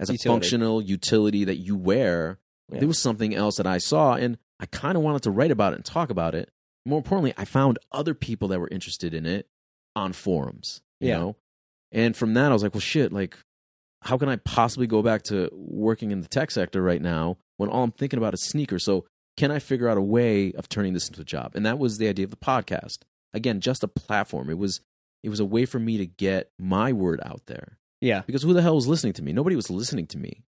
as a Utility. functional utility that you wear. Yeah. There was something else that I saw, and I kind of wanted to write about it and talk about it. More importantly, I found other people that were interested in it on forums. You Yeah. know, and from that, I was like, well, shit, like, how can I possibly go back to working in the tech sector right now when all I'm thinking about is sneakers? So, can I figure out a way of turning this into a job? And that was the idea of the podcast. Again, just a platform. It was it was a way for me to get my word out there Yeah. because who the hell was listening to me? Nobody was listening to me.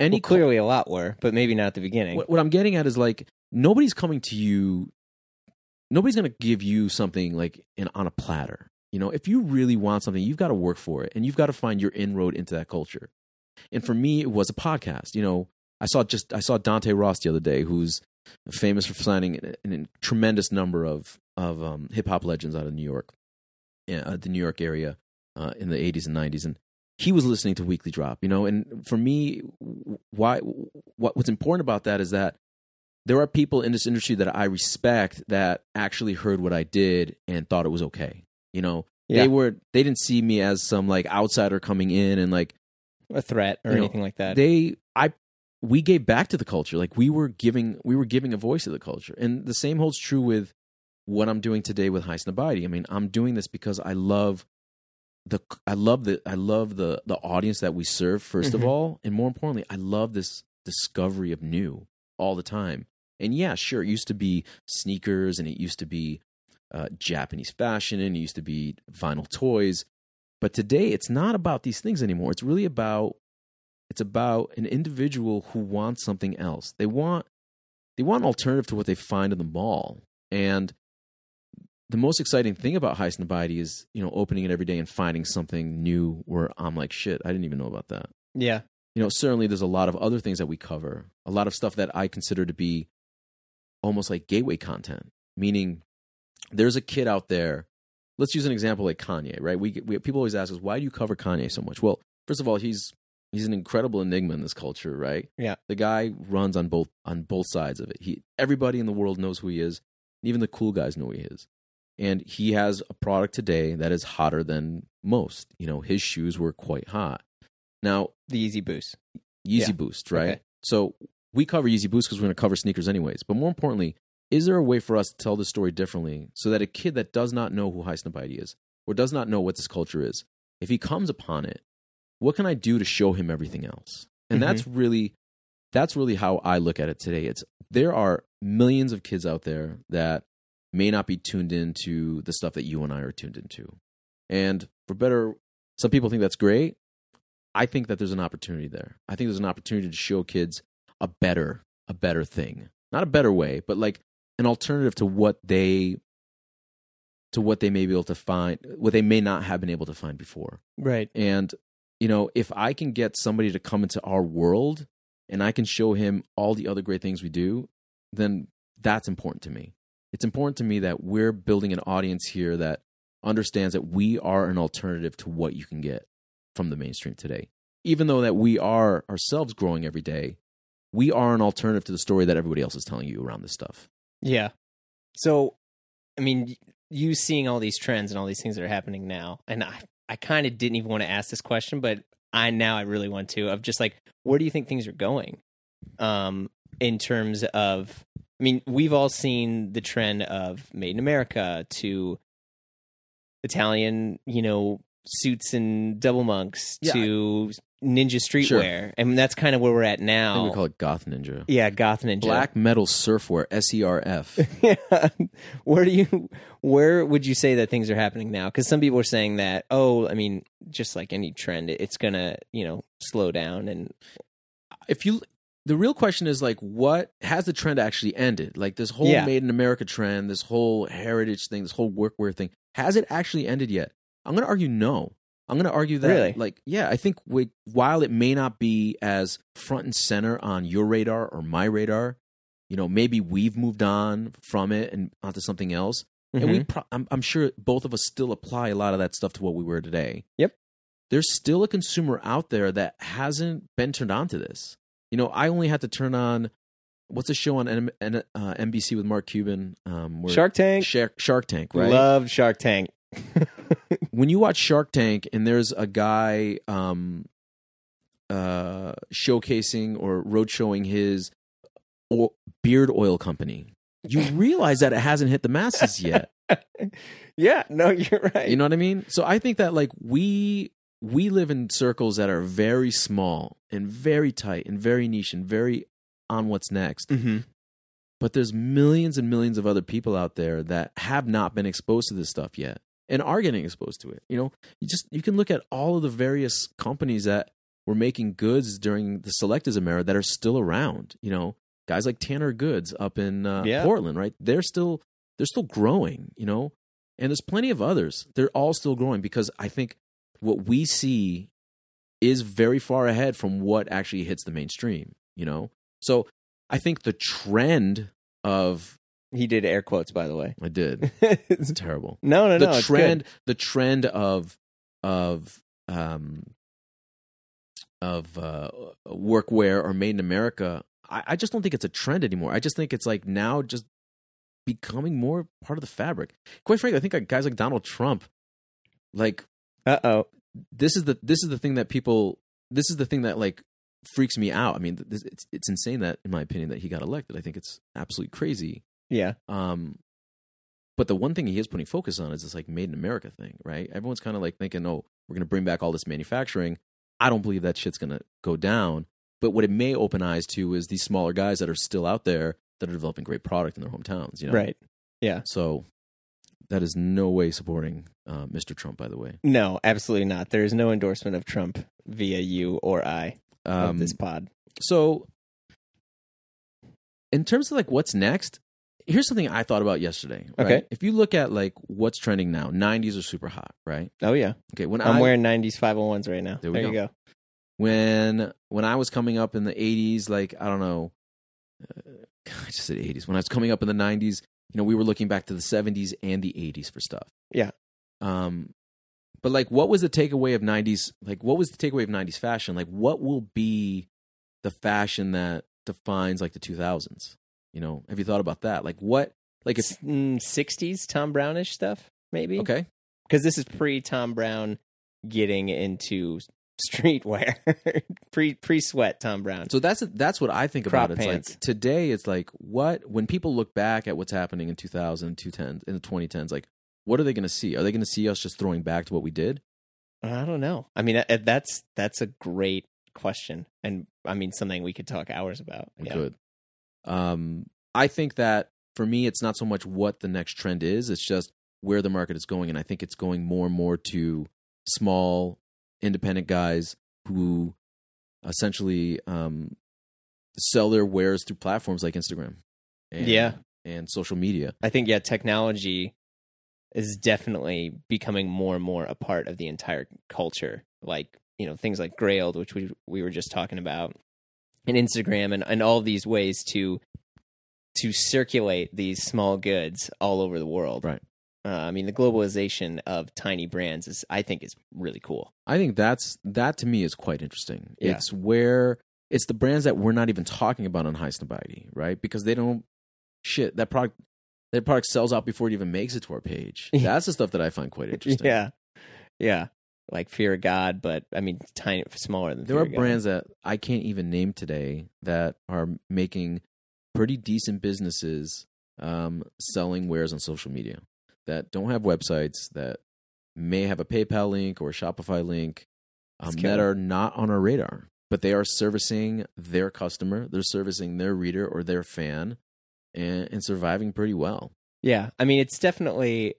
Any Well, clearly a lot were, but maybe not at the beginning. what, what I'm getting at is like nobody's coming to you. Nobody's going to give you something like in, on a platter. You know, if you really want something, you've got to work for it, and you've got to find your inroad into that culture. And for me, it was a podcast. You know, I saw just I saw Dante Ross the other day, who's famous for signing a, a tremendous number of of um, hip hop legends out of New York, uh, the New York area, uh, in the '80s and '90s, and he was listening to Weekly Drop. You know, and for me, why what what's important about that is that there are people in this industry that I respect that actually heard what I did and thought it was okay. You know, Yeah. they were they didn't see me as some like outsider coming in and like a threat or you know, anything like that. they I we gave back to the culture. Like we were giving we were giving a voice to the culture. And the same holds true with what I'm doing today with High Snobiety. I mean, I'm doing this because I love the I love the I love the the audience that we serve 1st Mhm. of all, and more importantly, I love this discovery of new all the time. And yeah, sure, it used to be sneakers and it used to be uh, Japanese fashion and it used to be vinyl toys. But today it's not about these things anymore. It's really about it's about an individual who wants something else. They want they want an alternative to what they find in the mall. And the most exciting thing about High Snobiety is, you know, opening it every day and finding something new where I'm like, shit, I didn't even know about that yeah. you know, certainly there's a lot of other things that we cover, a lot of stuff that I consider to be almost like gateway content, meaning there's a kid out there. Let's use an example like Kanye, right? We, we people always ask us, why do you cover Kanye so much? Well, first of all, he's he's an incredible enigma in this culture, right? Yeah. The guy runs on both on both sides of it. He everybody in the world knows who he is. Even the cool guys know who he is. And he has a product today that is hotter than most. You know, his shoes were quite hot. Now, The Yeezy Boost. Yeezy Yeah. Boost, right? Okay. So we cover Yeezy Boost because we're going to cover sneakers anyways. But more importantly, is there a way for us to tell the story differently so that a kid that does not know who High Snobiety is or does not know what this culture is, if he comes upon it, what can I do to show him everything else? And Mhm. that's really that's really how I look at it today. It's there are millions of kids out there that may not be tuned into the stuff that you and I are tuned into. And for better some people think that's great. I think that there's an opportunity there. I think there's an opportunity to show kids a better, a better thing. Not a better way, but like an alternative to what they to what they may be able to find, what they may not have been able to find before. Right. And you know, if I can get somebody to come into our world and I can show him all the other great things we do, then that's important to me. It's important to me that we're building an audience here that understands that we are an alternative to what you can get from the mainstream today. Even though that we are ourselves growing every day, we are an alternative to the story that everybody else is telling you around this stuff. Yeah. So, I mean, you seeing all these trends and all these things that are happening now, and I, I kind of didn't even want to ask this question, but I now I really want to. Of just like, where do you think things are going? Um, in terms of, I mean, we've all seen the trend of made in America to Italian, you know, suits and double monks Yeah, to ninja streetwear, and that's kind of where we're at now. we call it goth ninja. yeah, goth ninja. Black metal surfwear, S E R F. yeah. Where do you where would you say that things are happening now? Because some people are saying that, oh, I mean, just like any trend, it's gonna, you know, slow down and if you the real question is like what has the trend actually ended like this whole Yeah. made in america trend this whole heritage thing this whole workwear thing has it actually ended yet i'm going to argue no i'm going to argue that Really? like yeah i think we, while it may not be as front and center on your radar or my radar you know maybe we've moved on from it and onto something else and we Mhm. pro- I'm, I'm sure both of us still apply a lot of that stuff to what we were today Yep. there's still a consumer out there that hasn't been turned on to this you know i only had to turn on what's a show on N- N- uh, nbc with mark cuban um, where- Shark Tank. shark, shark tank right Loved Shark Tank. when you watch shark tank and there's a guy um uh, showcasing or road showing his o- beard oil company. You realize that it hasn't hit the masses yet. yeah, no, you're right. You know what I mean? So I think that like we we live in circles that are very small and very tight and very niche and very on what's next. mm-hmm. But there's millions and millions of other people out there that have not been exposed to this stuff yet and are getting exposed to it. You know, you just you can look at all of the various companies that were making goods during the Selectism era that are still around. You know, guys like Tanner Goods up in uh, Yeah. Portland, right? They're still they're still growing. You know, and there's plenty of others. They're all still growing because I think what we see is very far ahead from what actually hits the mainstream. You know, so I think the trend of He did air quotes, by the way. I did. It's terrible. no, no, the no. it's trend the trend of of um of uh workwear or made in America, I, I just don't think it's a trend anymore. I just think it's like now just becoming more part of the fabric. Quite frankly, I think like guys like Donald Trump, like Uh oh. this is the this is the thing that people this is the thing that like freaks me out. I mean, this, it's it's insane that in my opinion that he got elected. I think it's absolutely crazy. Yeah. Um, but the one thing he is putting focus on is this like made in America thing, right? Everyone's kind of like thinking, oh, we're going to bring back all this manufacturing. I don't believe that shit's going to go down. But what it may open eyes to is these smaller guys that are still out there that are developing great product in their hometowns, you know? Right. Yeah. So that is no way supporting uh, Mr. Trump, by the way. No, absolutely not. There is no endorsement of Trump via you or I of Um, this pod. so in terms of like what's next here's something i thought about yesterday right? Okay. if you look at like what's trending now 90s are super hot right Oh yeah, okay when I'm I, wearing '90s 501s right now. There There, we you go. when when i was coming up in the 80s like i don't know uh, i just said 80s when i was coming up in the 90s you know we were looking back to the 70s and the 80s for stuff Yeah. um but like what was the takeaway of 90s like what was the takeaway of 90s fashion like what will be the fashion that defines like the 2000s you know have you thought about that like what like if S- mm, '60s Tom Brownish stuff, maybe. okay because this is pre Thom Browne getting into streetwear, pre pre sweat Thom Browne. so that's that's what i think Crop about it's pants. like today it's like what when people look back at what's happening in 2000 2010 in the 2010s like what are they going to see are they going to see us just throwing back to what we did I don't know. I mean, uh, that's that's a great question, and I mean something we could talk hours about. We Yeah. could. Um, I think that for me, it's not so much what the next trend is; it's just where the market is going, and I think it's going more and more to small, independent guys who essentially um, sell their wares through platforms like Instagram, and, Yeah. and social media. I think yeah, technology is definitely becoming more and more a part of the entire culture. Like you know things like Grailed, which we we were just talking about, and Instagram, and and all these ways to to circulate these small goods all over the world. Right. Uh, I mean, the globalization of tiny brands is, I think, is really cool. I think that's that to me is quite interesting. Yeah. It's where it's the brands that we're not even talking about on High Snobiety, right? Because they don't shit that product that product sells out before it even makes it to our page. That's the stuff that I find quite interesting. Yeah, yeah, like Fear of God, but I mean, tiny, smaller than There Fear are brands that I can't even name today that are making pretty decent businesses um, selling wares on social media that don't have websites that may have a PayPal link or a Shopify link um, that are not on our radar, but they are servicing their customer, they're servicing their reader or their fan, and, and surviving pretty well. Yeah, I mean, it's definitely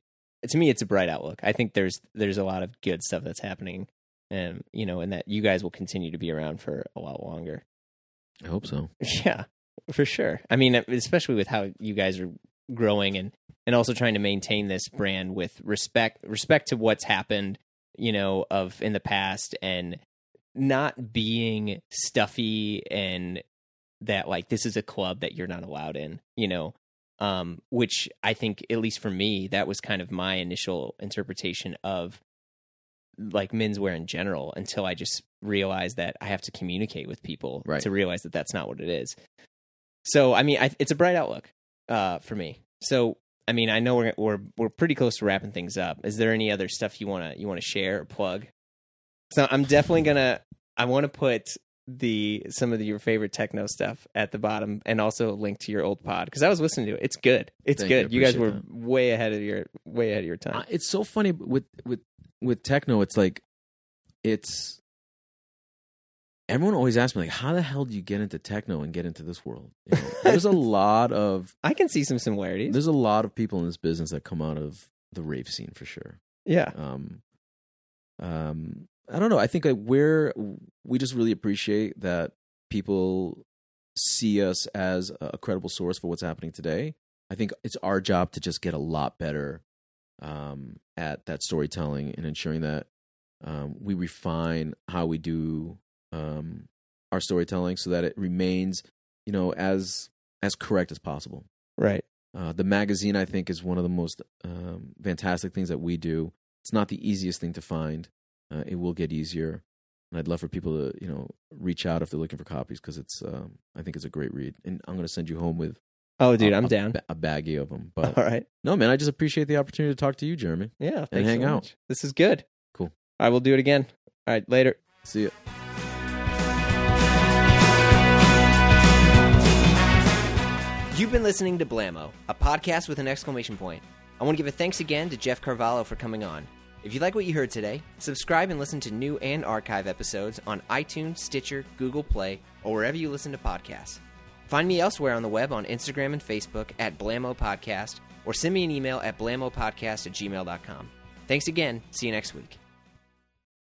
to me, it's a bright outlook. I think there's there's a lot of good stuff that's happening, and you know, and that you guys will continue to be around for a lot longer. I hope so. Yeah, for sure. I mean, especially with how you guys are growing and and also trying to maintain this brand with respect respect to what's happened, you know, of in the past and not being stuffy and that like this is a club that you're not allowed in, you know. Um, which I think, at least for me, that was kind of my initial interpretation of like menswear in general until I just realized that I have to communicate with people Right. to realize that that's not what it is. So, I mean, I, it's a bright outlook uh, for me. So, I mean, I know we're we're we're pretty close to wrapping things up. Is there any other stuff you wanna you wanna share or plug? So, I'm definitely gonna I want to put the some of the, your favorite techno stuff at the bottom, and also a link to your old pod because I was listening to it. It's good. It's Thank good. You, guys were appreciate way ahead of your way ahead of your time. Uh, it's so funny with with with techno. It's like it's everyone always asks me like, how the hell do you get into techno and get into this world? You know, there's a lot of I can see some similarities. there's a lot of people in this business that come out of the rave scene for sure. Yeah. Um, um, I don't know. I think like we're we just really appreciate that people see us as a credible source for what's happening today. I think it's our job to just get a lot better um, at that storytelling and ensuring that um, we refine how we do um, our storytelling so that it remains, you know, as as correct as possible. Right. Uh, the magazine, I think, is one of the most um, fantastic things that we do. It's not the easiest thing to find. Uh, it will get easier, and I'd love for people to, you know, reach out if they're looking for copies because it's, um, I think, it's a great read. And I'm going to send you home with, Oh, dude, a- I'm a down. a baggie of them. But All right. no, man, I just appreciate the opportunity to talk to you, Jeremy. Yeah. Thanks hang so out. much. This is good. Cool. I will do it again. All right. Later. See ya. You've been listening to Blammo, a podcast with an exclamation point. I want to give a thanks again to Jeff Carvalho for coming on. If you like what you heard today, subscribe and listen to new and archive episodes on iTunes, Stitcher, Google Play, or wherever you listen to podcasts. Find me elsewhere on the web on Instagram and Facebook at Blammo Podcast, or send me an email at blammopodcast at gmail.com. Thanks again. See you next week.